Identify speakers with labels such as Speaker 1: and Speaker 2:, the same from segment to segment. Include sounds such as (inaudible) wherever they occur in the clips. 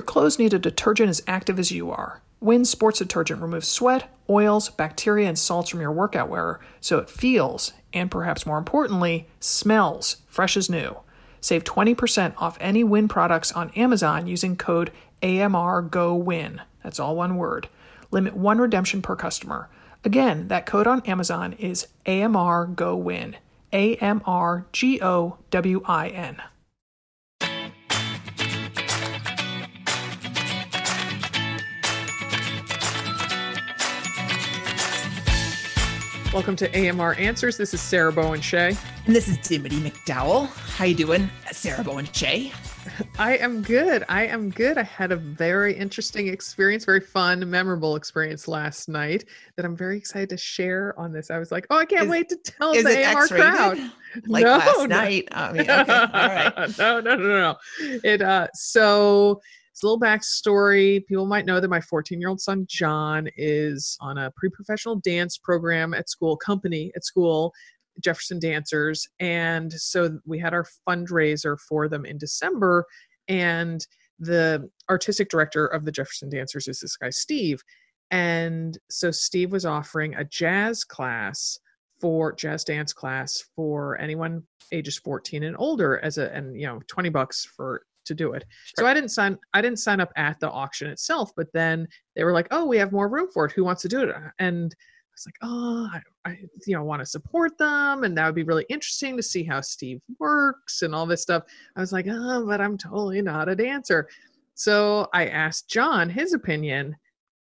Speaker 1: Your clothes need a detergent as active as you are. Win sports detergent removes sweat, oils, bacteria, and salts from your workout wearer so it feels, and perhaps more importantly, smells fresh as new. Save 20% off any Win products on Amazon using code AMRGOWIN. That's all one word. Limit one redemption per customer. Again, that code on Amazon is AMRGOWIN. A M R G O W I N. Welcome to AMR Answers. This is Sarah Bowen Shea.
Speaker 2: And this is Dimity McDowell. How you doing, Sarah Bowen Shea? (laughs)
Speaker 1: I am good. I am good. I had a very interesting experience, very fun, memorable experience last night that I'm very excited to share on this. I was like, oh, I can't
Speaker 2: Is-
Speaker 1: wait to tell the AMR
Speaker 2: X-rated?
Speaker 1: crowd. (laughs)
Speaker 2: Like
Speaker 1: No,
Speaker 2: last
Speaker 1: no.
Speaker 2: night. I mean, okay. All right. (laughs)
Speaker 1: no, no, no, no, no. It uh so a little backstory. People might know that my 14 year old son John is on a pre-professional dance program at school, company at school, Jefferson Dancers, and so we had our fundraiser for them in December, and the artistic director of the Jefferson Dancers is this guy Steve, and so Steve was offering a jazz class for jazz dance class for anyone ages 14 and older as a and you know 20 bucks for to do it. So i didn't sign i didn't sign up at the auction itself but then they were like oh we have more room for it. Who wants to do it? And i was like oh i, I you know want to support them and that would be really interesting to see how steve works and all this stuff. I was like oh but i'm totally not a dancer. So i asked john his opinion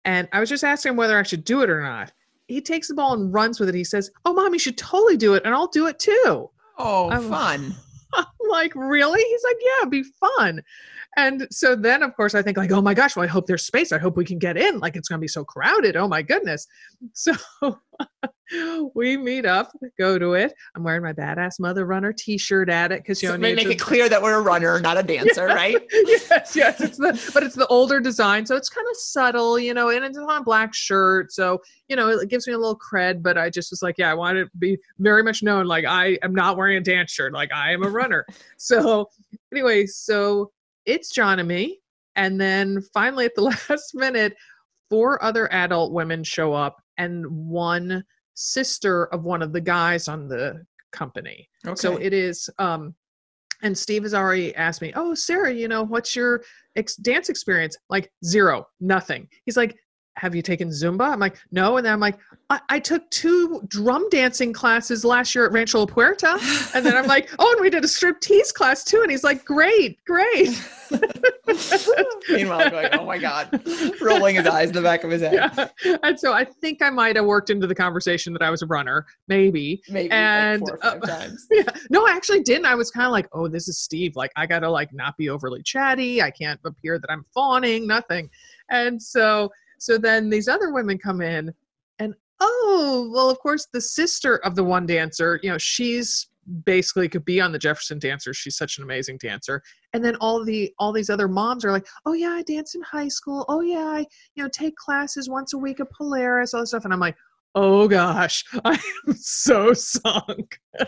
Speaker 1: and i was just asking him whether i should do it or not. He takes the ball and runs with it. He says oh mom you should totally do it and i'll do it too.
Speaker 2: Oh,
Speaker 1: I'm-
Speaker 2: fun. (laughs)
Speaker 1: Like, really? He's like, yeah, be fun. And so then, of course, I think like, oh my gosh, well, I hope there's space. I hope we can get in. Like, it's going to be so crowded. Oh my goodness. (laughs) So we meet up, go to it. I'm wearing my badass mother runner T-shirt at it because you
Speaker 2: So
Speaker 1: know
Speaker 2: make, it clear that we're a runner, not a (laughs) dancer, right? (laughs)
Speaker 1: yes, yes. It's the but it's the older design, so it's kind of subtle, you know, and it's on a black shirt, so you know it gives me a little cred. But I just was like, yeah, I want it to be very much known, like I am not wearing a dance shirt, like I am a runner. (laughs) so anyway, so it's John and me, and then finally at the last minute, four other adult women show up, and one sister of one of the guys on the company. So it is um and Steve has already asked me, "Oh, Sarah, you know, what's your ex- dance experience?" Like zero, nothing. He's like, "Have you taken Zumba?" I'm like, "No." And then I'm like, "I, I took two drum dancing classes last year at Rancho La Puerta." And then I'm like, (laughs) "Oh, and we did a striptease class too." And he's like, "Great, great." (laughs)
Speaker 2: Meanwhile, going, oh my God, (laughs) rolling his eyes in the back of his head.
Speaker 1: Yeah. And so I think I might have worked into the conversation that I was a runner, maybe.
Speaker 2: Maybe
Speaker 1: And,
Speaker 2: like four or five
Speaker 1: uh,
Speaker 2: times.
Speaker 1: yeah. No, I actually didn't. I was kind of like, oh, this is Steve. Like, I gotta like not be overly chatty. I can't appear that I'm fawning, nothing. And so, so then these other women come in, and oh, well, of course, the sister of the one dancer, you know, she's basically could be on the Jefferson Dancers. She's such an amazing dancer. And then all the all these other moms are like, oh yeah, I dance in high school. Oh yeah, I you know take classes once a week at Polaris, all this stuff. And I'm like, oh gosh, (laughs) I am so sunk. (laughs)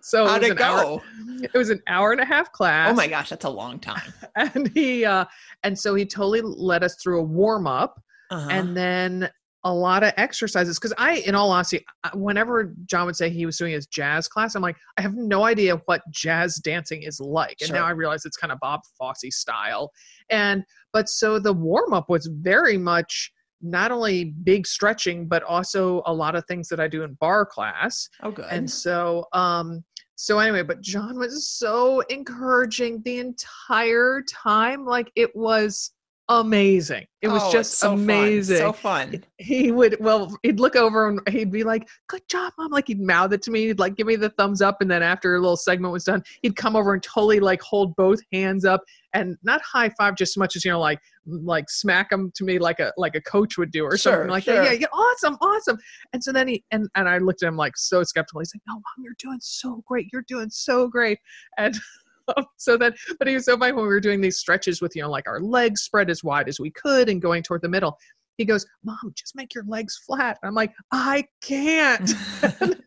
Speaker 1: So
Speaker 2: How'd
Speaker 1: was
Speaker 2: it
Speaker 1: an hour-
Speaker 2: go?
Speaker 1: it was an hour and a half class.
Speaker 2: Oh my gosh, that's a long time. (laughs)
Speaker 1: And he uh and so he totally led us through a warm up
Speaker 2: Uh-huh.
Speaker 1: and then a lot of exercises because I, in all honesty, whenever John would say he was doing his jazz class, I'm like, I have no idea what jazz dancing is like, and now I realize it's kind of Bob Fosse style. And but so the warm up was very much not only big stretching, but also a lot of things that I do in barre class.
Speaker 2: oh, good.
Speaker 1: And so, um, so anyway, but John was so encouraging the entire time. Like it was amazing. It was
Speaker 2: Oh,
Speaker 1: just
Speaker 2: so fun.
Speaker 1: amazing.
Speaker 2: So fun.
Speaker 1: he would, well, he'd look over and he'd be like, good job, mom. Like he'd mouth it to me. He'd like give me the thumbs up. And then after a little segment was done, he'd come over and totally like hold both hands up and not high five just as much as, you know, like, like smack them to me like a, like a coach would do or
Speaker 2: Sure,
Speaker 1: something like
Speaker 2: sure.
Speaker 1: that. Yeah, yeah. Awesome. Awesome. And so then he and and I looked at him like so skeptical. He's like, "No, mom, you're doing so great. You're doing so great." And (laughs) (laughs) so that, but he was so funny when we were doing these stretches with you know like our legs spread as wide as we could and going toward the middle. he goes, "Mom, just make your legs flat." I'm like, "I can't." (laughs)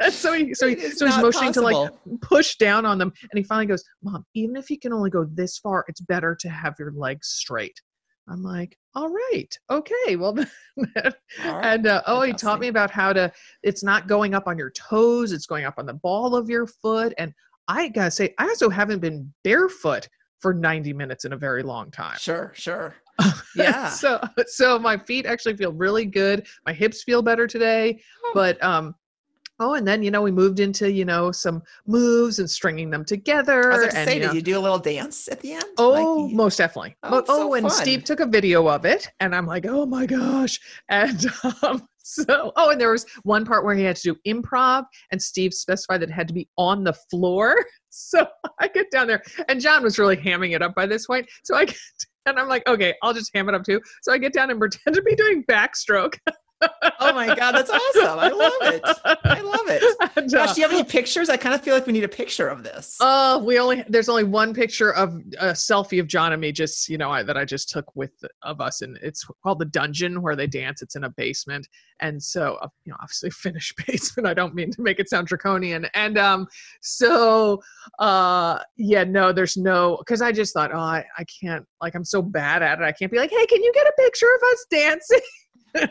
Speaker 1: (laughs) so he so he, so he's motioning possible. to like push down on them, and he finally goes, "Mom, even if you can only go this far, it's better to have your legs straight." I'm like, all right, okay, well, right. and uh, oh, he taught me about how to. It's not going up on your toes; it's going up on the ball of your foot. And I gotta say, I also haven't been barefoot for 90 minutes in a very long time.
Speaker 2: Sure, sure. (laughs) Yeah.
Speaker 1: so, so my feet actually feel really good. My hips feel better today, oh. but um, Oh, and then you know we moved into you know some moves and stringing them together.
Speaker 2: I was
Speaker 1: and,
Speaker 2: say,
Speaker 1: you
Speaker 2: know,
Speaker 1: did
Speaker 2: you do a little dance at the end?
Speaker 1: Oh, like, most definitely.
Speaker 2: Oh,
Speaker 1: oh
Speaker 2: so
Speaker 1: and
Speaker 2: fun.
Speaker 1: Steve took a video of it, and I'm like, oh my gosh! And (laughs) um, so, oh, and there was one part where he had to do improv, and Steve specified that it had to be on the floor. (laughs) So I get down there, and John was really hamming it up by this point. So I get, (laughs) and I'm like, okay, I'll just ham it up too. So I get down and pretend to be doing backstroke. (laughs)
Speaker 2: oh my god, that's awesome! I love it. I love it. (laughs) Uh, Gosh, do you have any pictures? I kind of feel like we need a picture of this.
Speaker 1: Uh, we only there's only one picture of a selfie of John and me, just you know, I, that I just took with of us, and it's called the dungeon where they dance. It's in a basement, and so uh, you know, obviously finished (laughs) basement. I don't mean to make it sound draconian, and um, so uh, yeah, no, there's no because I just thought, oh, I, I can't like I'm so bad at it. I can't be like, hey, can you get a picture of us dancing? (laughs)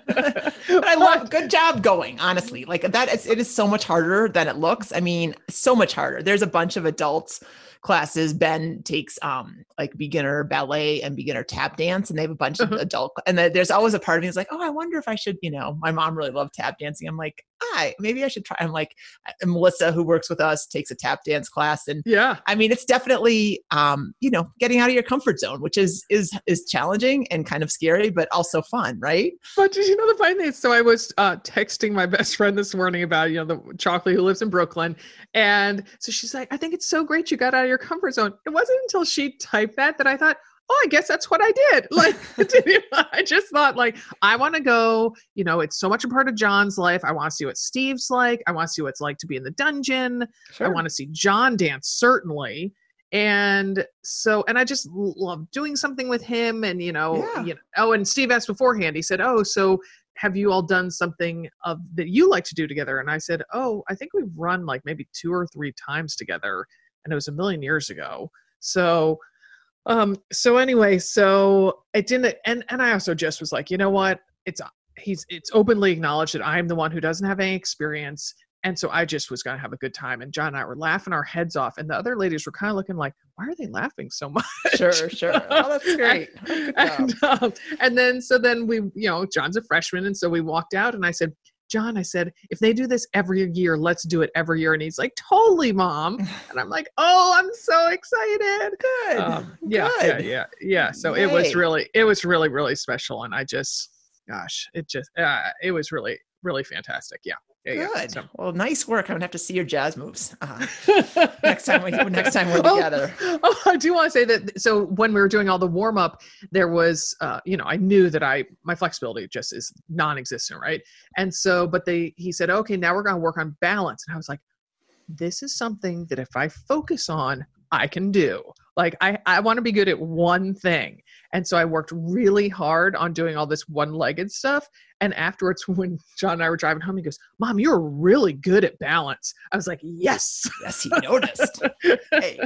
Speaker 2: I love good job going, honestly. Like that is it is so much harder than it looks. I mean, so much harder. There's a bunch of adults classes. Ben takes um like beginner ballet and beginner tap dance, and they have a bunch of adult. And there's always a part of me is like, oh, I wonder if I should. You know, my mom really loved tap dancing. I'm like, I maybe I should try. I'm like, Melissa, who works with us, takes a tap dance class, and
Speaker 1: yeah,
Speaker 2: I mean, it's definitely um you know getting out of your comfort zone, which is is is challenging and kind of scary, but also fun, right?
Speaker 1: But did you know the funny thing? So I was uh, texting my (laughs) best friend this morning about you know the chocolate who lives in Brooklyn, and so she's like, I think it's so great you got out of your comfort zone. It wasn't until she typed that that I thought, oh, I guess that's what I did. (laughs) Like, I just thought, like, I want to go, you know, it's so much a part of John's life. I want to see what Steve's like. I want to see what it's like to be in the dungeon. Sure. I want to see John dance, certainly. And so, and I just love doing something with him. And, you know, yeah. you know, oh, and Steve asked beforehand, he said, oh, so have you all done something of that you like to do together? And I said, oh, I think we've run like maybe two or three times together. And it was a million years ago. So, um, so anyway, so it didn't, and and I also just was like, you know what? It's he's it's openly acknowledged that I'm the one who doesn't have any experience, and so I just was gonna have a good time. And John and I were laughing our heads off, and the other ladies were kind of looking like, why are they laughing so much?
Speaker 2: Sure, sure. Oh, that's (laughs) great.
Speaker 1: and, and, um, and then so then we, you know, John's a freshman, and so we walked out, and I said, John, I said, if they do this every year, let's do it every year. And he's like, totally, mom. (laughs) And I'm like, oh, I'm so excited.
Speaker 2: Good. Um,
Speaker 1: yeah, Good. yeah, yeah, yeah. So Yay. it was really, it was really, really special. And I just, gosh, it just, uh, it was really, really fantastic. Yeah.
Speaker 2: Good. So. Well, nice work. I'm gonna have to see your jazz moves uh, (laughs) next time we next time we're oh, together.
Speaker 1: Oh, I do want to say that. So when we were doing all the warm up, there was, uh, you know, I knew that I my flexibility just is non-existent, right? And so, but they he said, okay, now we're gonna work on balance, and I was like, this is something that if I focus on, I can do. Like I, I want to be good at one thing. And so I worked really hard on doing all this one-legged stuff. And afterwards, (laughs) when John and I were driving home, he goes, Mom, you're really good at balance. I was like, Yes.
Speaker 2: Yes, he noticed. (laughs) hey.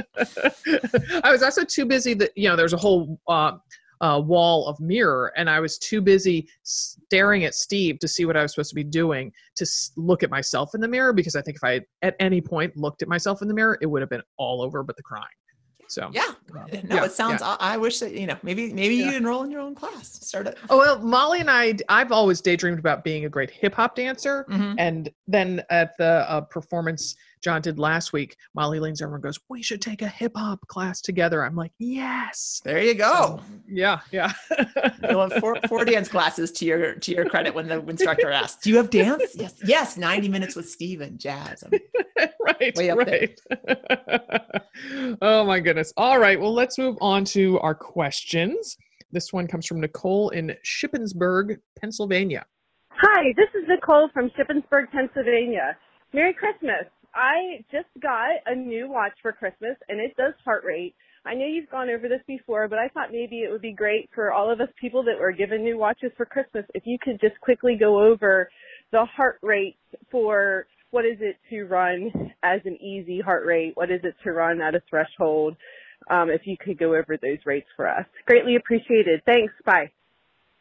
Speaker 1: I was also too busy that, you know, there's a whole uh, uh, wall of mirror and i was too busy staring at steve to see what i was supposed to be doing to look at myself in the mirror because i think if i at any point looked at myself in the mirror it would have been all over but the crying so
Speaker 2: yeah, no, yeah, it sounds. Yeah. I, wish that you know maybe maybe yeah. you enroll in your own class, start it.
Speaker 1: Oh well, Molly and I, I've always daydreamed about being a great hip hop dancer, mm-hmm. and then at the uh, performance John did last week, Molly leans over and goes, "We should take a hip hop class together." I'm like, "Yes."
Speaker 2: There you go.
Speaker 1: So, yeah, yeah. (laughs)
Speaker 2: You'll have four, four dance classes to your to your credit when the instructor (laughs) asks, "Do you have dance?" yes, yes. Ninety minutes with Steve and jazz. (laughs)
Speaker 1: right, right. oh my goodness. All right. Well, let's move on to our questions. This one comes from Nicole in Shippensburg, Pennsylvania.
Speaker 3: Hi, this is Nicole from Shippensburg, Pennsylvania. Merry Christmas. I just got a new watch for Christmas and it does heart rate, I know you've gone over this before, but I thought maybe it would be great for all of us people that were given new watches for Christmas if you could just quickly go over the heart rate for what is it to run as an easy heart rate? What is it to run at a threshold? Um, if you could go over those rates for us. Greatly appreciated. Thanks. Bye.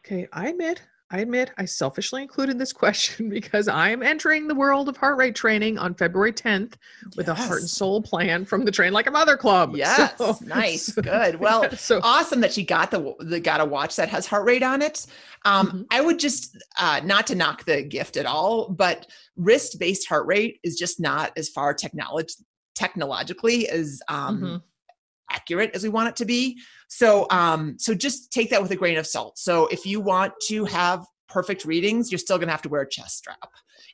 Speaker 1: Okay, I'm admit I admit I selfishly included this question (laughs) because I am entering the world of heart rate training on February 10th with yes. a heart and soul plan from the Train Like a Mother Club. (laughs)
Speaker 2: Yes, so, nice, so, good. Well, (laughs) so awesome that she got the the got a watch that has heart rate on it. Um, mm-hmm. I would just uh, not to knock the gift at all, but wrist based heart rate is just not as far technology technologically as um, mm-hmm accurate as we want it to be. So um so just take that with a grain of salt. So if you want to have perfect readings, you're still going to have to wear a chest strap.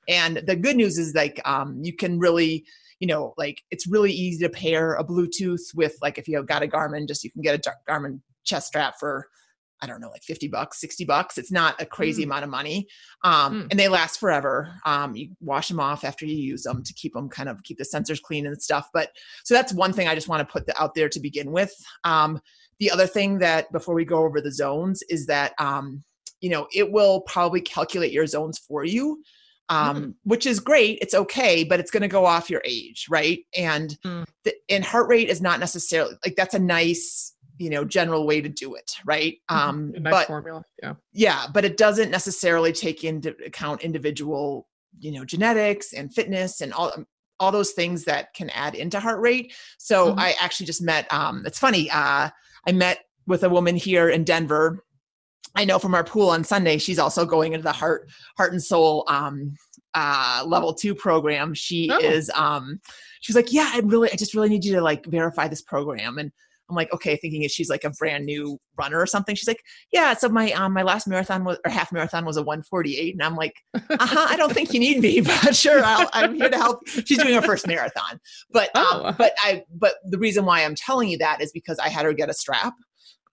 Speaker 2: And the good news is like um you can really you know like it's really easy to pair a bluetooth with like if you have got a garmin just you can get a garmin chest strap for I don't know, like 50 bucks, 60 bucks. It's not a crazy mm. amount of money. Um, mm. And they last forever. Um, you wash them off after you use them to keep them kind of keep the sensors clean and stuff. But so that's one thing I just want to put the, out there to begin with. Um, the other thing that before we go over the zones is that, um, you know, it will probably calculate your zones for you. Um, mm. which is great. It's okay, but it's going to go off your age, right? And mm. the, and heart rate is not necessarily like that's a nice you know general way to do it right
Speaker 1: mm-hmm. um nice but formula yeah
Speaker 2: yeah but it doesn't necessarily take into account individual you know genetics and fitness and all all those things that can add into heart rate so mm-hmm. i actually just met um it's funny uh i met with a woman here in denver i know from our pool on sunday she's also going into the heart heart and soul um uh level two program she oh. is um she's like yeah i really i just really need you to like verify this program and I'm like, okay, thinking is she's like a brand new runner or something. She's like, yeah. So my um my last marathon was or half marathon was a 148, and I'm like, uh huh. I don't think you need me, (laughs) but sure, i am here to help. She's doing her first marathon, but um, oh. but I but the reason why I'm telling you that is because I had her get a strap.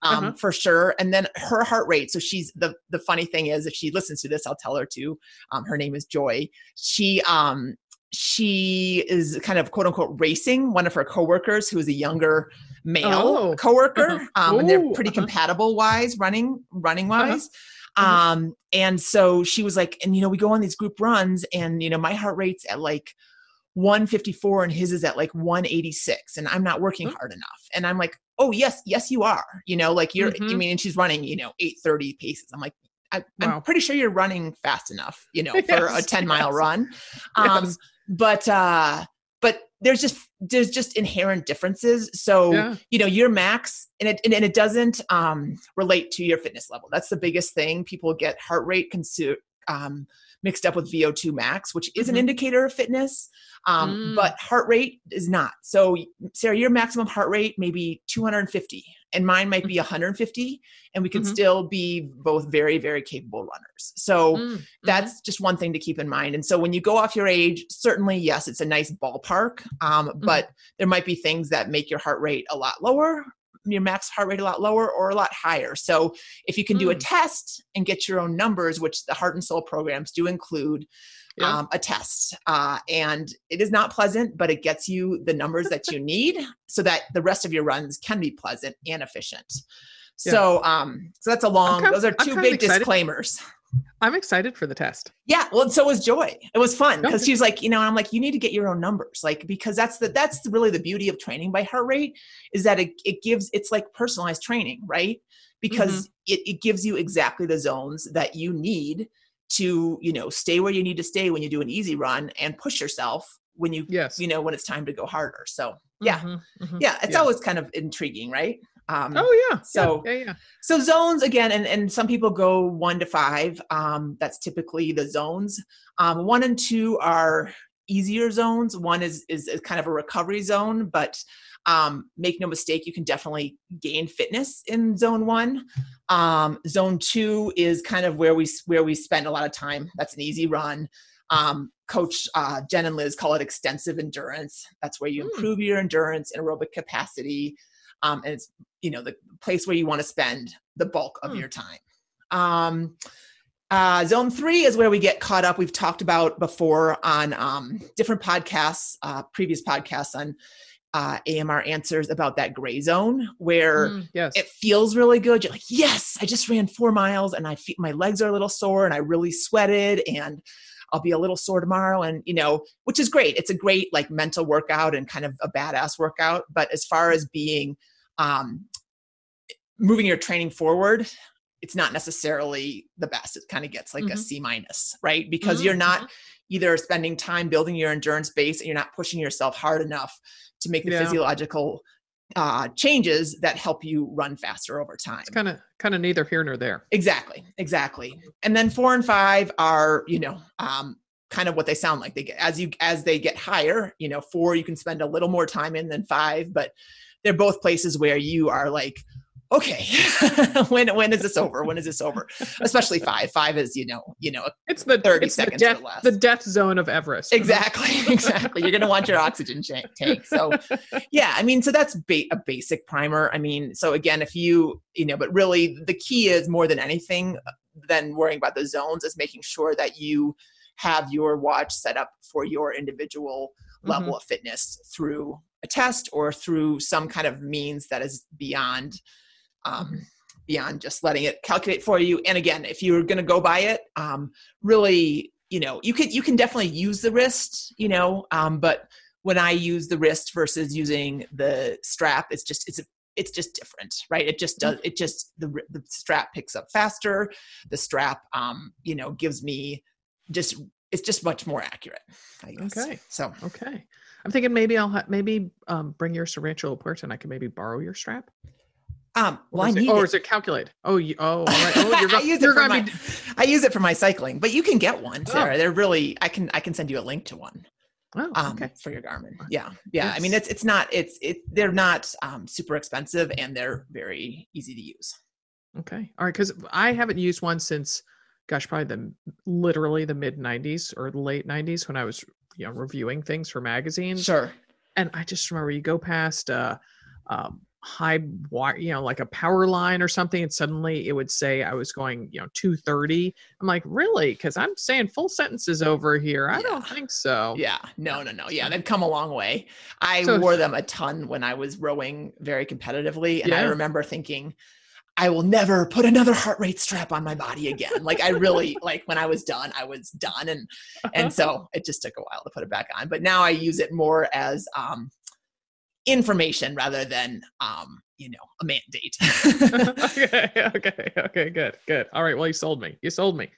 Speaker 2: Um, uh-huh. for sure. And then her heart rate. So she's the the funny thing is, if she listens to this, I'll tell her to. Um, her name is Joy. She um she is kind of quote unquote racing one of her coworkers who is a younger male oh. coworker uh-huh. um, and they're pretty uh-huh. compatible wise running running wise uh-huh. um and so she was like and you know we go on these group runs and you know my heart rate's at like 154 and his is at like 186 and i'm not working mm-hmm. hard enough and i'm like oh yes yes you are you know like you're mm-hmm. i mean and she's running you know 830 paces i'm like I, am pretty sure you're running fast enough, you know, (laughs) for yes, a 10 mile yes. run. Um, yes but uh but there's just there's just inherent differences so yeah. you know your max and it and, it doesn't um relate to your fitness level that's the biggest thing people get heart rate consu- um mixed up with vo2 max which is mm-hmm. an indicator of fitness um, mm. but heart rate is not so sarah your maximum heart rate may be 250 and mine might be 150 and we can mm-hmm. still be both very very capable runners so mm-hmm. that's just one thing to keep in mind and so when you go off your age certainly yes it's a nice ballpark um, mm-hmm. but there might be things that make your heart rate a lot lower your max heart rate a lot lower or a lot higher so if you can do a mm. test and get your own numbers which the heart and soul programs do include yeah. um, a test. Uh, and it is not pleasant, but it gets you the numbers that you need so that the rest of your runs can be pleasant and efficient. Yeah. So, um, so that's a long, kind of, those are 2 big disclaimers.
Speaker 1: I'm excited for the test.
Speaker 2: Yeah, well, so was Joy. It was fun because okay. she's like, you know, I'm like, you need to get your own numbers, like because that's the that's really the beauty of training by heart rate is that it it gives it's like personalized training, right? Because mm-hmm. it it gives you exactly the zones that you need to you know stay where you need to stay when you do an easy run and push yourself when you yes. you know when it's time to go harder. So yeah. Mm-hmm, mm-hmm, yeah it's yeah. always kind of intriguing right?
Speaker 1: Um oh yeah.
Speaker 2: so
Speaker 1: yeah, yeah, yeah,
Speaker 2: so zones again and and some people go one to five um that's typically the zones. Um one and two are easier zones. One is is, is kind of a recovery zone but um, make no mistake, you can definitely gain fitness in zone one. Um, zone two is kind of where we where we spend a lot of time. That's an easy run. Um, Coach uh, Jen and Liz call it extensive endurance. That's where you hmm. improve your endurance and aerobic capacity, um, and it's you know the place where you want to spend the bulk of mm. your time. Um, uh, zone three is where we get caught up. We've talked about before on um, different podcasts, uh, previous podcasts on uh, AMR answers about that gray zone where
Speaker 4: Mm, yes.
Speaker 2: it feels really good. You're like, yes, I just ran four miles and I feel my legs are a little sore and I really sweated and I'll be a little sore tomorrow. And, you know, which is great. It's a great like mental workout and kind of a badass workout. But as far as being, um, moving your training forward, it's not necessarily the best. It kind of gets like a
Speaker 4: Mhm.
Speaker 2: C minus, right? Because
Speaker 4: Mhm,
Speaker 2: you're not either spending time building your endurance base and you're not pushing yourself hard enough to make the
Speaker 4: Yeah.
Speaker 2: physiological uh, changes that help you run faster over time.
Speaker 4: It's kind of kind of neither here nor there.
Speaker 2: Exactly, exactly. And then four and five are, you know, um, kind of what they sound like. They get as you as they get higher, you know, four you can spend a little more time in than five, but they're both places where you are like, okay, (laughs) when when is this over? When is this over? Especially five. Five is, you know, you know,
Speaker 4: It's the
Speaker 2: 30
Speaker 4: it's the
Speaker 2: seconds or
Speaker 4: death,
Speaker 2: less.
Speaker 4: the death zone of Everest. (laughs)
Speaker 2: exactly, (laughs) exactly. You're gonna want your oxygen tank. So yeah i mean so that's ba- a basic primer i mean so again if you you know but really the key is more than anything uh, than worrying about the zones is making sure that you have your watch set up for your individual level of fitness through a test or through some kind of means that is beyond um, beyond just letting it calculate for you and again if you're going to go by it um, really you know you can you can definitely use the wrist you know um, but when I use the wrist versus using the strap, it's just it's it's just different, right? It just does it just the the strap picks up faster. The strap, um, you know, gives me just it's just much more accurate. I guess.
Speaker 4: Okay.
Speaker 2: So
Speaker 4: Okay. I'm thinking maybe I'll ha- maybe um, bring your Sorrento Puerto and I can maybe borrow your strap.
Speaker 2: Um, well, I
Speaker 4: is it,
Speaker 2: it.
Speaker 4: is it calculate? Oh, you, oh, all right. Oh, (laughs) you're,
Speaker 2: I use it
Speaker 4: you're going
Speaker 2: my,
Speaker 4: be.
Speaker 2: I use it for my cycling, but you can get one, Sarah. They're really I can I can send you a link to one.
Speaker 4: Oh,
Speaker 2: um,
Speaker 4: okay.
Speaker 2: for your Garmin. Yeah, yeah. I mean, it's it's not it's it. They're not um, super expensive and they're very easy to use.
Speaker 4: Okay. All right. Because I haven't used one since, gosh, probably the literally the mid 90s or the late 90s when I was, you know, reviewing things for magazines.
Speaker 2: Sure.
Speaker 4: And I just remember you go past uh, um, high wire, you know, like a power line or something, and suddenly it would say I was going, you know, 230. I'm like, really? Because I'm saying full sentences over here. I don't think so.
Speaker 2: Yeah. No, no, no. Yeah, they've come a long way. I
Speaker 4: So-
Speaker 2: wore them a ton when I was rowing very competitively, and I remember thinking. I will never put another heart rate strap on my body again. Like I really like when I was done, I was done and and (laughs) so it just took a while to put it back on. But now I use it more as um information rather than um, you know, a mandate. (laughs) (laughs)
Speaker 4: okay, okay, okay, good, good. All right, well, you sold me. You sold me.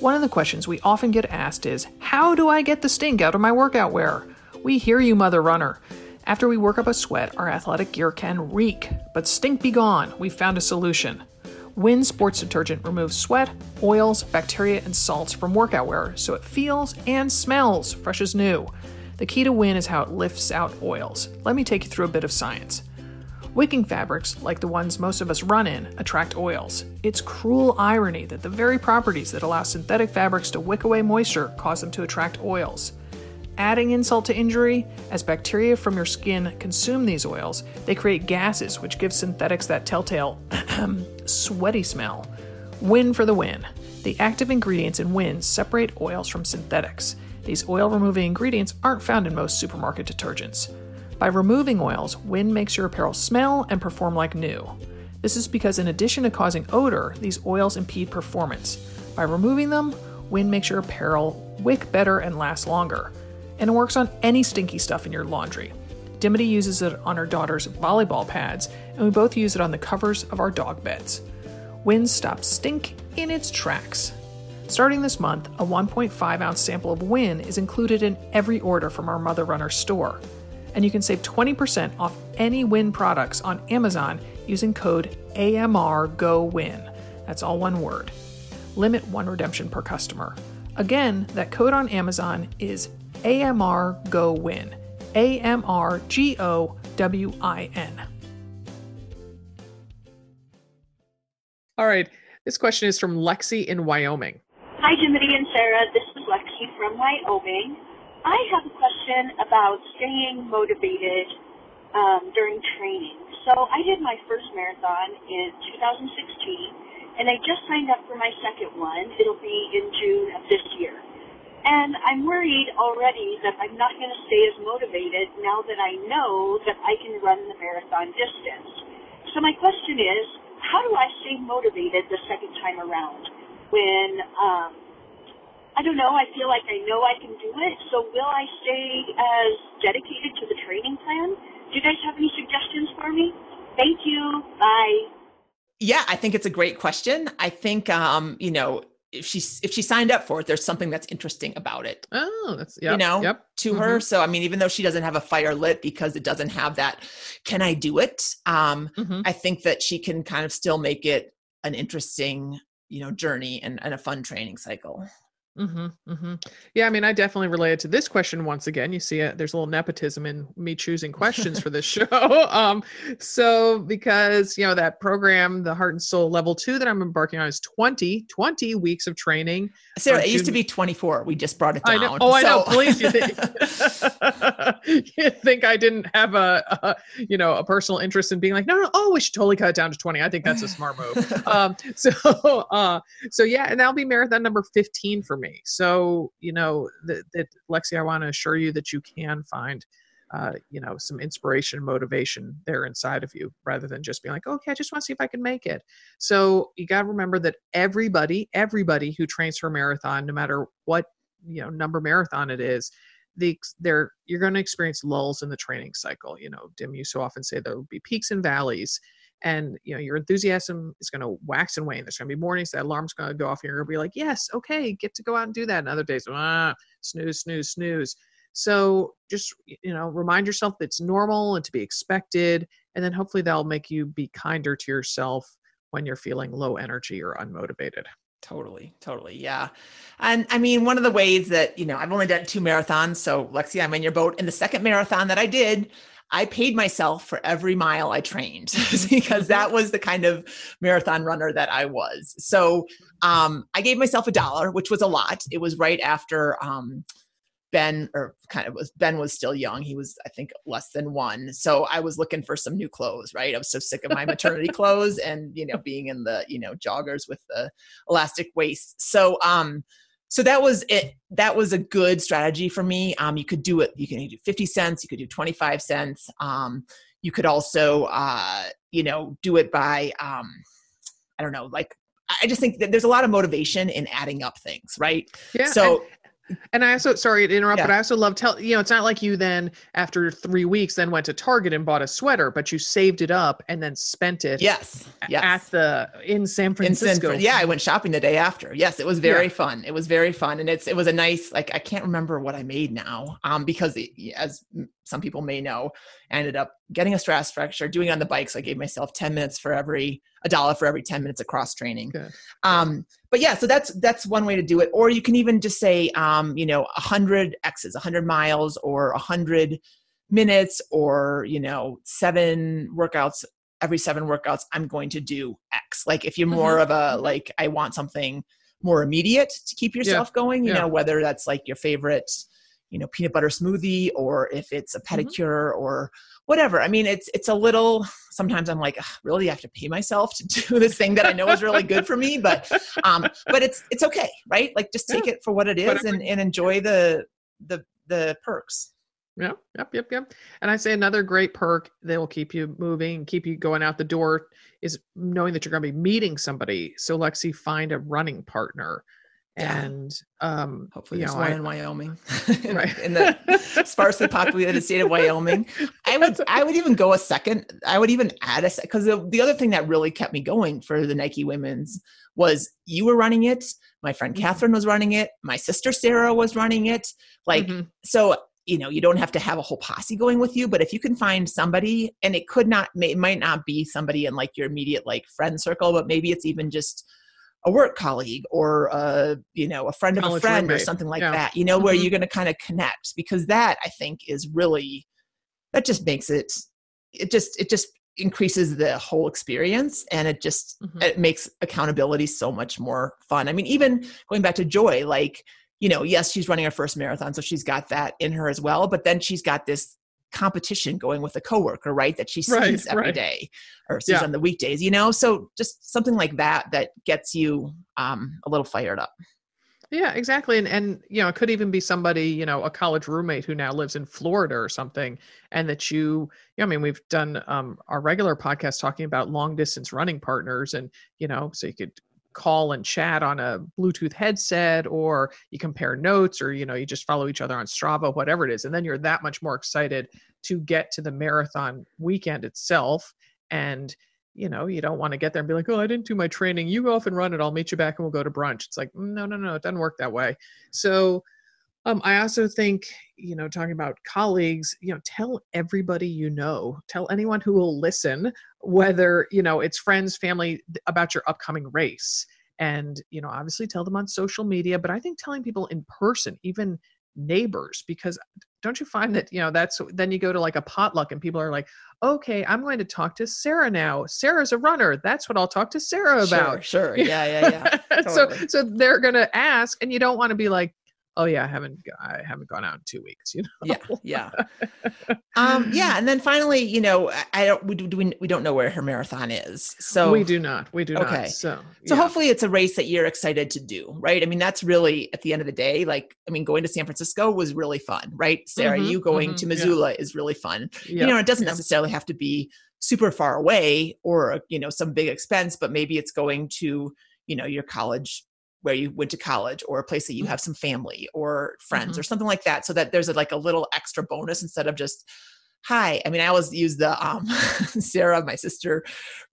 Speaker 1: One of the questions we often get asked is How do I get the stink out of my workout wear? We hear you, Mother Runner. After we work up a sweat, our athletic gear can reek, but stink be gone. We've found a solution. Win Sports Detergent removes sweat, oils, bacteria, and salts from workout wear so it feels and smells fresh as new. The key to Win is how it lifts out oils. Let me take you through a bit of science. Wicking fabrics, like the ones most of us run in, attract oils. It's cruel irony that the very properties that allow synthetic fabrics to wick away moisture cause them to attract oils. Adding insult to injury, as bacteria from your skin consume these oils, they create gases which give synthetics that telltale (clears throat) sweaty smell. Win for the win. The active ingredients in Win separate oils from synthetics. These oil removing ingredients aren't found in most supermarket detergents. By removing oils, Win makes your apparel smell and perform like new. This is because, in addition to causing odor, these oils impede performance. By removing them, Win makes your apparel wick better and last longer. And it works on any stinky stuff in your laundry. Dimity uses it on her daughter's volleyball pads, and we both use it on the covers of our dog beds. Win stops stink in its tracks. Starting this month, a 1.5 ounce sample of Win is included in every order from our Mother Runner store. And you can save 20% off any Win products on Amazon using code AMRGOWIN. That's all one word. Limit one redemption per customer. Again, that code on Amazon is AMRGOWIN. A M R G O W I N.
Speaker 4: All right. This question is from Lexi in Wyoming.
Speaker 5: Hi, Dimity and Sarah. This is Lexi from Wyoming. I have a question about staying motivated um, during training. So I did my first marathon in 2016, and I just signed up for my second one. It'll be in June of this year. And I'm worried already that I'm not going to stay as motivated now that I know that I can run the marathon distance. So my question is, how do I stay motivated the second time around when, um, I don't know, I feel like I know I can do it. So will I stay as dedicated to the training plan? Do you guys have any suggestions for me? Thank you. Bye.
Speaker 2: Yeah, I think it's a great question. I think um, you know, if she if she signed up for it, there's something that's interesting about it.
Speaker 1: Oh, that's yep,
Speaker 2: you know
Speaker 1: yep.
Speaker 2: to
Speaker 1: Mhm.
Speaker 2: her. So I mean, even though she doesn't have a fire lit because it doesn't have that, can I do it? Um,
Speaker 1: Mhm.
Speaker 2: I think that she can kind of still make it an interesting, you know, journey and, and a fun training cycle.
Speaker 1: Hmm hmm Yeah, I mean, I definitely related to this question once again. You see, uh, there's a little nepotism in me choosing questions for this (laughs) show. (laughs) Um, so because you know that program, the Heart and Soul Level Two that I'm embarking on is 20, 20 weeks of training.
Speaker 2: Sarah,
Speaker 1: On
Speaker 2: it used to be 24. We just brought it down.
Speaker 1: I know. Oh, I know. Please, you think (laughs) you think I didn't have a, a you know a personal interest in being like, no, no. Oh, we should totally cut it down to 20. I think that's a smart move. um, so uh, so yeah, and that'll be marathon number 15 for me. So you know that, that Lexi, I want to assure you that you can find. Uh, you know, some inspiration, and motivation there inside of you, rather than just being like, okay, I just want to see if I can make it. So you got to remember that everybody, everybody who trains for a marathon, no matter what you know number marathon it is, the there you're going to experience lulls in the training cycle. You know, Dim, you so often say there will be peaks and valleys, and you know your enthusiasm is going to wax and wane. There's going to be mornings that alarm's going to go off, and you're going to be like, yes, okay, get to go out and do that. And other days, ah, snooze, snooze, snooze. So just you know, remind yourself that it's normal and to be expected, and then hopefully that'll make you be kinder to yourself when you're feeling low energy or unmotivated.
Speaker 2: Totally, totally. Yeah. And I mean, one of the ways that, you know, I've only done two marathons. So, Lexi, I'm in your boat. In the second marathon that I did, I paid myself for every mile I trained (laughs) because that was the kind of marathon runner that I was. So, um, I gave myself a dollar, which was a lot. It was right after, um, Ben or kind of was Ben was still young. He was, I think, less than one. So I was looking for some new clothes, right? I was so sick of my maternity (laughs) clothes and you know being in the you know joggers with the elastic waist. So um so that was it that was a good strategy for me. Um you could do it you can do 50 cents, you could do 25 cents. Um you could also uh you know do it by um I don't know, like I just think that there's a lot of motivation in adding up things, right?
Speaker 1: Yeah.
Speaker 2: so
Speaker 1: And I also sorry to interrupt,
Speaker 2: Yeah.
Speaker 1: but I also love tell you know, it's not like you then after three weeks then went to Target and bought a sweater, but you saved it up and then spent it
Speaker 2: yes, yes.
Speaker 1: at the in San Francisco.
Speaker 2: in San. Yeah, I went shopping the day after. Yes, it was very
Speaker 1: Yeah.
Speaker 2: fun. It was very fun, and it's it was a nice like I can't remember what I made now, um, because it, as some people may know, I ended up getting a stress fracture, doing it on the bike. So I gave myself ten minutes for every a dollar for every ten minutes of cross training. Um, but yeah, so that's that's one way to do it. Or you can even just say, um, you know, a hundred X's, a hundred miles, or a hundred minutes, or you know, seven workouts every seven workouts i'm going to do x like if you're more of a like i want something more immediate to keep yourself going you
Speaker 1: yeah.
Speaker 2: know whether that's like your favorite you know peanut butter smoothie or if it's a
Speaker 1: Mm-hmm.
Speaker 2: pedicure or whatever i mean it's it's a little sometimes i'm like really i have to pay myself to (laughs) do this thing that i know is really good for me but um but it's it's okay right like just take it for what it is
Speaker 1: Whatever.
Speaker 2: and and enjoy the the the perks
Speaker 1: yeah, yep, yep, yep. And I say another great perk that will keep you moving, keep you going out the door is knowing that you're going to be meeting somebody. So Lexi, find a running partner,
Speaker 2: Yeah.
Speaker 1: and um,
Speaker 2: Hopefully,
Speaker 1: you
Speaker 2: there's
Speaker 1: know,
Speaker 2: one
Speaker 1: I-
Speaker 2: in Wyoming, in, (laughs)
Speaker 1: Right.
Speaker 2: in the sparsely populated state of Wyoming. I would, (laughs) I would even go a second. I would even add a because the, the other thing that really kept me going for the Nike Women's was you were running it. My friend
Speaker 1: Mhm.
Speaker 2: Catherine was running it. My sister Sarah was running it. Like
Speaker 1: Mhm.
Speaker 2: so, you know, you don't have to have a whole posse going with you, but if you can find somebody, and it could not, may- it might not be somebody in like your immediate like friend circle, but maybe it's even just a work colleague or a you know a friend of a
Speaker 1: College
Speaker 2: friend or something like
Speaker 1: Yeah.
Speaker 2: that you know where
Speaker 1: Mhm.
Speaker 2: you're going to kind of connect because that i think is really that just makes it it just it just increases the whole experience and it just
Speaker 1: Mhm.
Speaker 2: it makes accountability so much more fun i mean even going back to joy like you know yes she's running her first marathon so she's got that in her as well but then she's got this competition going with a coworker right that she sees
Speaker 1: Right,
Speaker 2: every day
Speaker 1: right.
Speaker 2: or sees
Speaker 1: Yeah.
Speaker 2: on the weekdays you know so just something like that that gets you um a little fired up
Speaker 1: Yeah, exactly. And and you know, it could even be somebody, you know, a college roommate who now lives in Florida or something, and that you, you know, I mean, we've done um our regular podcast talking about long distance running partners, and you know, so you could call and chat on a Bluetooth headset, or you compare notes, or you know, you just follow each other on Strava, whatever it is, and then you're that much more excited to get to the marathon weekend itself. And you know, you don't want to get there and be like, oh, I didn't do my training. You go off and run it. I'll meet you back and we'll go to brunch. It's like, "Mm, no, no, no, it doesn't work that way. So um, I also think, you know, talking about colleagues, you know, tell everybody you know, tell anyone who will listen, whether, you know, it's friends, family, about your upcoming race. And, you know, obviously tell them on social media, but I think telling people in person, even neighbors, because don't you find that, you know, that's then you go to like a potluck and people are like, okay, I'm going to talk to Sarah now. Sarah's a runner. That's what I'll talk to Sarah about.
Speaker 2: Sure, sure. Yeah, yeah, yeah. (laughs)
Speaker 1: so so they're gonna ask, and you don't want to be like, oh yeah, I haven't I haven't gone out in two weeks. (laughs) You know.
Speaker 2: Yeah, yeah. (laughs) um, yeah, and then finally, you know, I- don't we do, do we, we don't know where her marathon is. So
Speaker 1: we do not. We do
Speaker 2: Okay.
Speaker 1: not. So
Speaker 2: So
Speaker 1: yeah.
Speaker 2: hopefully it's a race that you're excited to do, right? I mean, that's really at the end of the day, like I mean, going to San Francisco was really fun, right? Sarah,
Speaker 1: Mhm,
Speaker 2: you going
Speaker 1: mhm,
Speaker 2: to
Speaker 1: yeah.
Speaker 2: Missoula is really fun.
Speaker 1: yeah,
Speaker 2: You know, it doesn't
Speaker 1: yeah.
Speaker 2: necessarily have to be super far away or you know some big expense, but maybe it's going to you know your college where you went to college or a place that you
Speaker 1: Mhm.
Speaker 2: have some family or friends or something like that so that there's a, like a little extra bonus instead of just hi i mean i always use the um (laughs) sarah my sister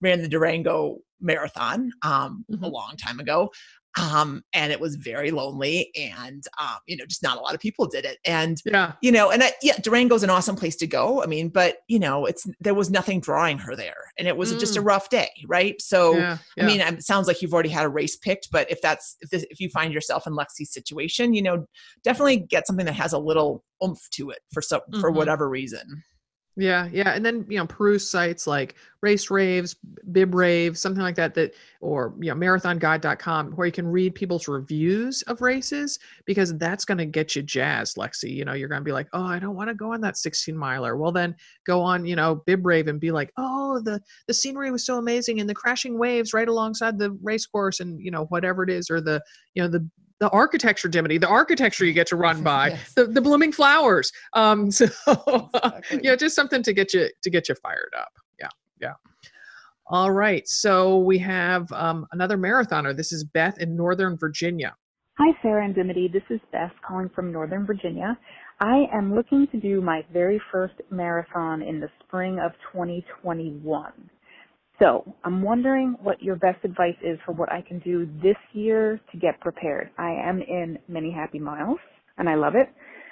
Speaker 2: ran the durango marathon um a
Speaker 1: Mhm.
Speaker 2: long time ago um and it was very lonely and um you know just not a lot of people did it and
Speaker 1: yeah.
Speaker 2: you know and I, yeah durango's an awesome place to go i mean but you know it's there was nothing drawing her there and it was just a rough day right so
Speaker 1: yeah,
Speaker 2: I mean, it sounds like you've already had a race picked, but if that's if this, if you find yourself in Lexi's situation, you know, definitely get something that has a little oomph to it for some for
Speaker 1: Mhm.
Speaker 2: whatever reason.
Speaker 1: Yeah, yeah, and then you know peruse sites like Race Raves, Bib Rave, something like that. That or you know marathonguide.com where you can read people's reviews of races because that's going to get you jazzed, Lexi. You know you're going to be like, oh, I don't want to go on that 16 miler. Well, then go on you know Bib Rave and be like, oh, the the scenery was so amazing and the crashing waves right alongside the race course and you know whatever it is or the you know the the architecture dimity the architecture you get to run (laughs) by
Speaker 2: Yes.
Speaker 1: the, the blooming flowers um (laughs) so
Speaker 2: Exactly.
Speaker 1: you know just something to get you to get you fired up yeah yeah all right so we have um, another marathoner this is beth in northern virginia
Speaker 6: Hi, Sarah and Dimity. This is Beth calling from Northern Virginia. I am looking to do my very first marathon in the spring of 2021. So I'm wondering what your best advice is for what I can do this year to get prepared. I am in Many Happy Miles and I love it.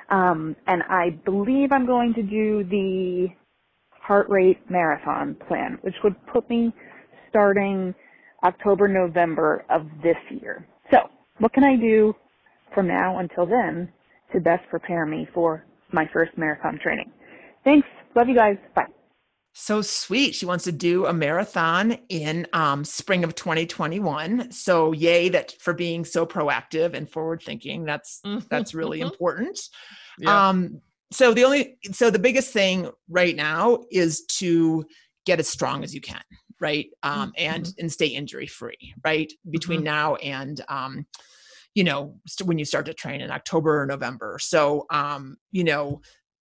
Speaker 6: Um, and I believe I'm going to do the heart rate marathon plan, which would put me starting October, November of this year. So what can I do from now until then to best prepare me for my first marathon training? Thanks. Love you guys. Bye.
Speaker 2: So sweet. She wants to do a marathon in um, spring of 2021. So yay that for being so proactive and forward thinking. That's that's really important.
Speaker 1: yeah
Speaker 2: Um, so the only so the biggest thing right now is to get as strong as you can, right? Um, and and stay injury free, right? Between now and um, you know, when you start to train in October or November. So um, you know,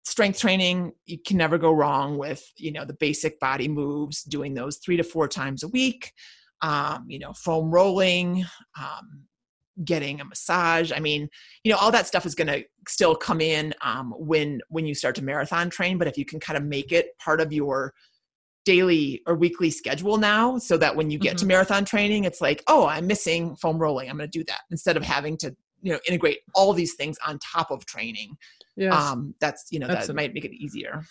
Speaker 2: strength training, you can never go wrong with, you know, the basic body moves, doing those three to four times a week. Um, you know, foam rolling, um, getting a massage. I mean, you know all that stuff is going to still come in um, when when you start to marathon train but if you can kind of make it part of your daily or weekly schedule now so that when you get to marathon training it's like oh i'm missing foam rolling i'm going to do that instead of having to you know integrate all these things on top of training
Speaker 1: yes
Speaker 2: um that's you know
Speaker 1: That's
Speaker 2: that
Speaker 1: a-
Speaker 2: might make it easier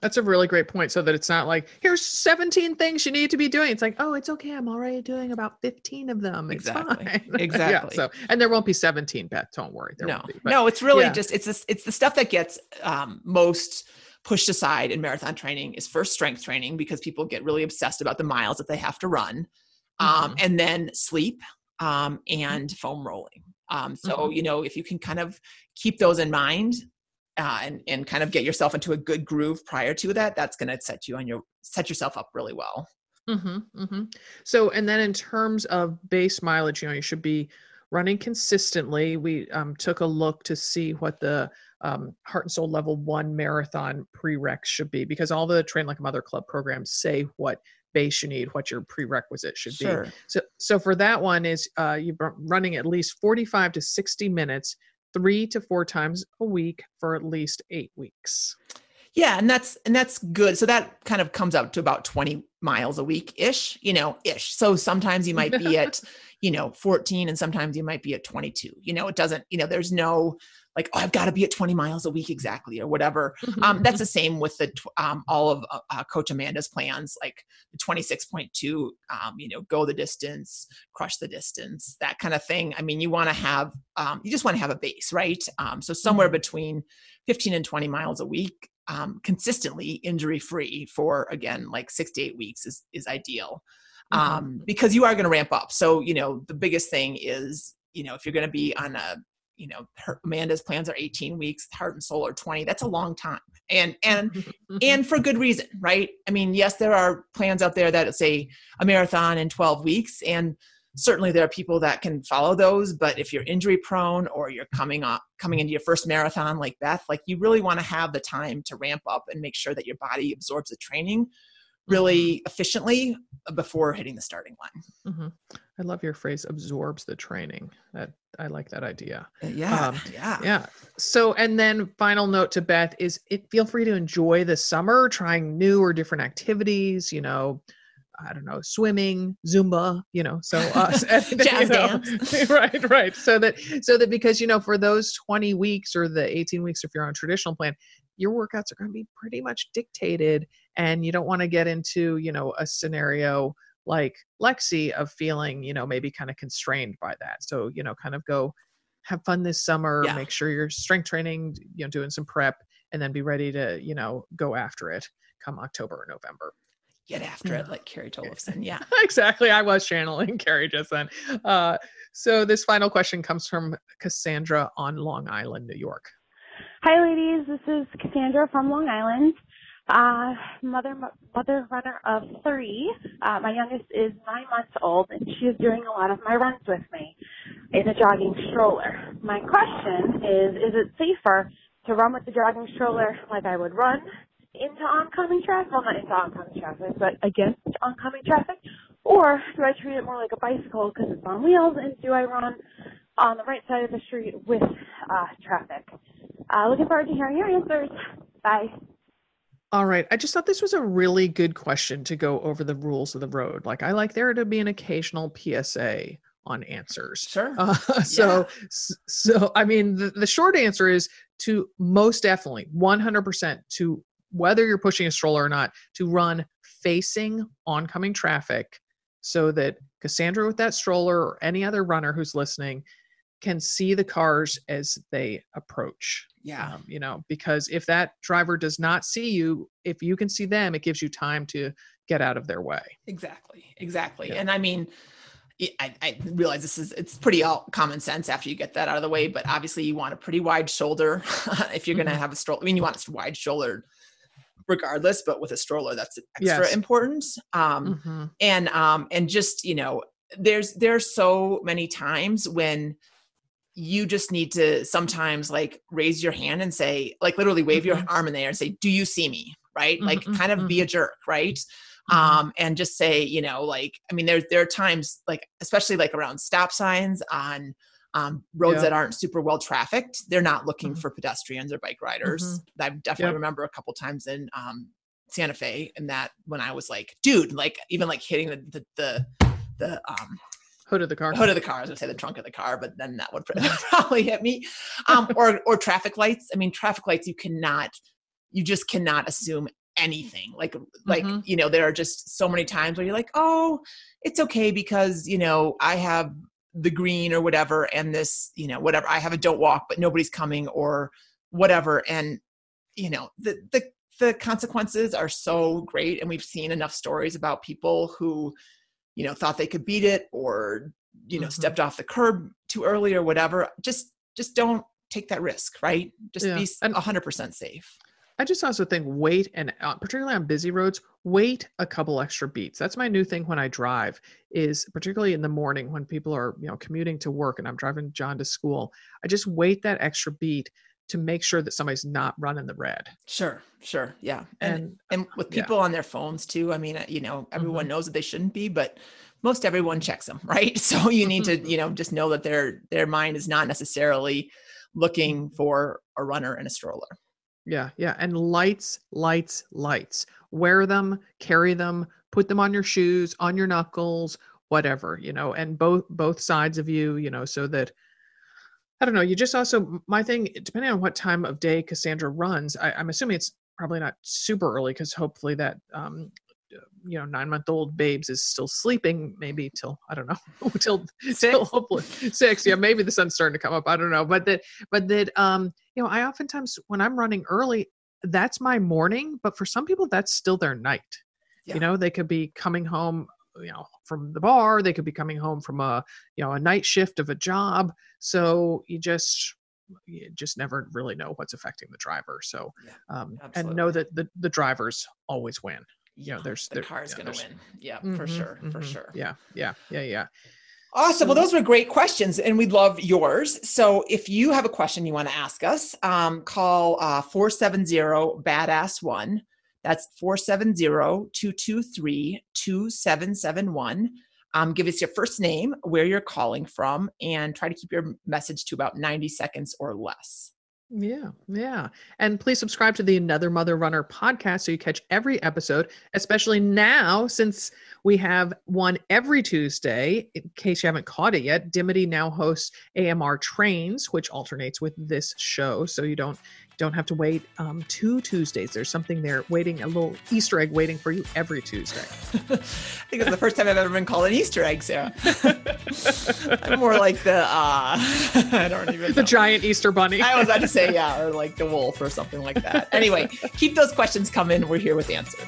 Speaker 1: that's a really great point so that it's not like here's 17 things you need to be doing it's like oh it's okay i'm already doing about 15 of them it's
Speaker 2: Exactly.
Speaker 1: fine (laughs) yeah,
Speaker 2: Exactly.
Speaker 1: so and there won't be 17 beth don't worry there
Speaker 2: no
Speaker 1: be but-
Speaker 2: no it's really
Speaker 1: yeah.
Speaker 2: just it's this, it's the stuff that gets um, most pushed aside in marathon training is first strength training because people get really obsessed about the miles that they have to run um,
Speaker 1: Mhm.
Speaker 2: and then sleep um, and foam rolling um, so
Speaker 1: Mhm.
Speaker 2: you know if you can kind of keep those in mind uh, and, and kind of get yourself into a good groove prior to that that's going to set you on your set yourself up really well
Speaker 1: Mm-hmm, mm-hmm. So, and then in terms of base mileage, you know, you should be running consistently. We um, took a look to see what the um, Heart and Soul Level One Marathon prereqs should be because all the Train Like a Mother Club programs say what base you need, what your prerequisite should
Speaker 2: Sure.
Speaker 1: be. So, so for that one is uh, you're running at least 45 to 60 minutes, three to four times a week for at least eight weeks.
Speaker 2: Yeah, and that's and that's good. So that kind of comes out to about 20 miles a week ish, you know, ish. So sometimes you might be (laughs) at, you know, 14 and sometimes you might be at 22. You know, it doesn't, you know, there's no like oh, I've got to be at 20 miles a week exactly or whatever. Um, that's the same with the tw- um, all of uh, uh, Coach Amanda's plans, like the 26.2, um, you know, go the distance, crush the distance, that kind of thing. I mean, you want to have, um, you just want to have a base, right? Um, so somewhere
Speaker 1: Mhm.
Speaker 2: between 15 and 20 miles a week, um, consistently injury free for again like six to eight weeks is is ideal,
Speaker 1: Mhm.
Speaker 2: um, because you are going to ramp up. So you know, the biggest thing is you know if you're going to be on a you know her, amanda's plans are 18 weeks heart and soul are 20 that's a long time. And and (laughs) and for good reason right? I mean yes there are plans out there that say a marathon in 12 weeks and certainly there are people that can follow those but if you're injury prone or you're coming up coming into your first marathon like beth like you really want to have the time to ramp up and make sure that your body absorbs the training really efficiently before hitting the starting line
Speaker 1: Mhm. I love your phrase absorbs the training. That I like that idea.
Speaker 2: yeah
Speaker 1: Um,
Speaker 2: yeah
Speaker 1: Yeah. So, and then final note to Beth is it feel free to enjoy the summer, trying new or different activities, you know, I don't know, swimming, Zumba, you know, so uh, (laughs) (laughs)
Speaker 2: Jazz
Speaker 1: you know.
Speaker 2: dance. (laughs)
Speaker 1: right, right. So that, so that because, you know, for those 20 weeks or the 18 weeks, if you're on a traditional plan, your workouts are going to be pretty much dictated and you don't want to get into, you know, a scenario like Lexi of feeling, you know, maybe kind of constrained by that. So, you know, kind of go have fun this summer,
Speaker 2: Yeah.
Speaker 1: make sure you're strength training, you know, doing some prep and then be ready to, you know, go after it come October or November.
Speaker 2: get after it like carrie tollefson (laughs) yeah
Speaker 1: exactly. I was channeling (laughs) Carrie just then. Uh, so this final question comes from Cassandra on Long Island, New York.
Speaker 7: Hi, ladies. This is Cassandra from Long Island. Uh, mother, mother runner of three. Uh, my youngest is nine months old, and she is doing a lot of my runs with me in a jogging stroller. My question is: Is it safer to run with the jogging stroller like I would run into oncoming traffic? Well, not into oncoming traffic, but against oncoming traffic, or do I treat it more like a bicycle because it's on wheels? And do I run on the right side of the street with uh, traffic? Uh, looking forward to hearing your answers. Bye.
Speaker 1: All right. I just thought this was a really good question to go over the rules of the road. Like, I like there to be an occasional PSA on answers.
Speaker 2: sure
Speaker 1: Uh, (laughs) so, s- so I mean, the, the short answer is to most definitely 100% to whether you're pushing a stroller or not, to run facing oncoming traffic so that Cassandra with that stroller or any other runner who's listening can see the cars as they approach.
Speaker 2: Yeah
Speaker 1: Um, you know, because if that driver does not see you, if you can see them, it gives you time to get out of their way.
Speaker 2: Exactly, exactly.
Speaker 1: Yeah.
Speaker 2: And I mean, I, I realize this is it's pretty all common sense after you get that out of the way, but obviously you want a pretty wide shoulder (laughs) if you're going to
Speaker 1: Mhm.
Speaker 2: have a stroller. I mean, you want a wide shoulder regardless, but with a stroller, that's extra
Speaker 1: Yes.
Speaker 2: important. Um,
Speaker 1: Mhm.
Speaker 2: and um, and just you know, there's there's so many times when you just need to sometimes like raise your hand and say like literally wave your
Speaker 1: Mhm.
Speaker 2: arm in the air and say do you see me right like
Speaker 1: Mhm,
Speaker 2: kind of be a jerk right
Speaker 1: Mhm.
Speaker 2: um and just say you know like i mean there there are times like especially like around stop signs on um, roads
Speaker 1: Yeah.
Speaker 2: that aren't super well trafficked they're not looking for pedestrians or bike riders i definitely
Speaker 1: Yep.
Speaker 2: remember a couple times in um santa fe and that when i was like dude like even like hitting the the the, the um
Speaker 1: Hood of the car.
Speaker 2: hood of the car. I was gonna say the trunk of the car, but then that would (laughs) probably hit me. Um, or or traffic lights. I mean, traffic lights. You cannot, you just cannot assume anything. Like like
Speaker 1: Mhm.
Speaker 2: you know, there are just so many times where you're like, oh, it's okay because you know I have the green or whatever, and this you know whatever I have a don't walk, but nobody's coming or whatever, and you know the the the consequences are so great, and we've seen enough stories about people who you know thought they could beat it or you know
Speaker 1: Mhm.
Speaker 2: stepped off the curb too early or whatever just just don't take that risk right just
Speaker 1: Yeah,
Speaker 2: be a 100% safe
Speaker 1: I just also think wait and uh, particularly on busy roads, wait a couple extra beats. That's my new thing when I drive is particularly in the morning when people are, you know, commuting to work and I'm driving John to school. I just wait that extra beat to make sure that somebody's not running the red.
Speaker 2: Sure, sure. Yeah. And
Speaker 1: And
Speaker 2: and with
Speaker 1: yeah.
Speaker 2: people on their phones too, I mean, uh, you know, everyone
Speaker 1: Mhm.
Speaker 2: knows that they shouldn't be, but most everyone checks them, (laughs) right? So you need to,
Speaker 1: Mhm.
Speaker 2: you know, just know that their their mind is not necessarily looking for a runner and a stroller.
Speaker 1: Yeah, yeah. And lights, lights, lights. Wear them, carry them, put them on your shoes, on your knuckles, whatever, you know, and both both sides of you, you know, so that I don't know, you just also my thing, depending on what time of day Cassandra runs, I, I'm assuming it's probably not super early because hopefully that um uh, you know nine month old babes is still sleeping maybe till i don't know (laughs) till till
Speaker 2: Six.
Speaker 1: hopefully six yeah maybe the sun's starting to come up i don't know but that but that um you know i oftentimes when i'm running early that's my morning but for some people that's still their night
Speaker 2: Yeah.
Speaker 1: you know they could be coming home you know from the bar they could be coming home from a you know a night shift of a job so you just you just never really know what's affecting the driver so
Speaker 2: Yeah,
Speaker 1: um and know that the the drivers always win you know there's
Speaker 2: the
Speaker 1: there-
Speaker 2: car's
Speaker 1: yeah,
Speaker 2: to win. Yeah, for
Speaker 1: Mhm,
Speaker 2: sure, for
Speaker 1: mhm.
Speaker 2: sure.
Speaker 1: yeah yeah yeah yeah
Speaker 2: Awesome. Well, those were great questions, and we love yours. So, if you have a question you want to ask us, um, call uh, 470 Badass One. That's 470 223 2771. Um, give us your first name, where you're calling from, and try to keep your message to about 90 seconds or less.
Speaker 1: Yeah, yeah. And please subscribe to the Another Mother Runner podcast so you catch every episode, especially now since we have one every Tuesday. In case you haven't caught it yet, Dimity now hosts AMR Trains, which alternates with this show. So you don't don't have to wait um, two Tuesdays. There's something there waiting, a little Easter egg waiting for you every Tuesday. (laughs)
Speaker 2: I think it's the first time I've ever been called an Easter egg, Sarah. (laughs) I'm more like the, uh, (laughs) I don't even know.
Speaker 1: The giant Easter bunny.
Speaker 2: I was about to say, yeah, or like the wolf or something like that. Anyway, keep those questions coming. We're here with answers.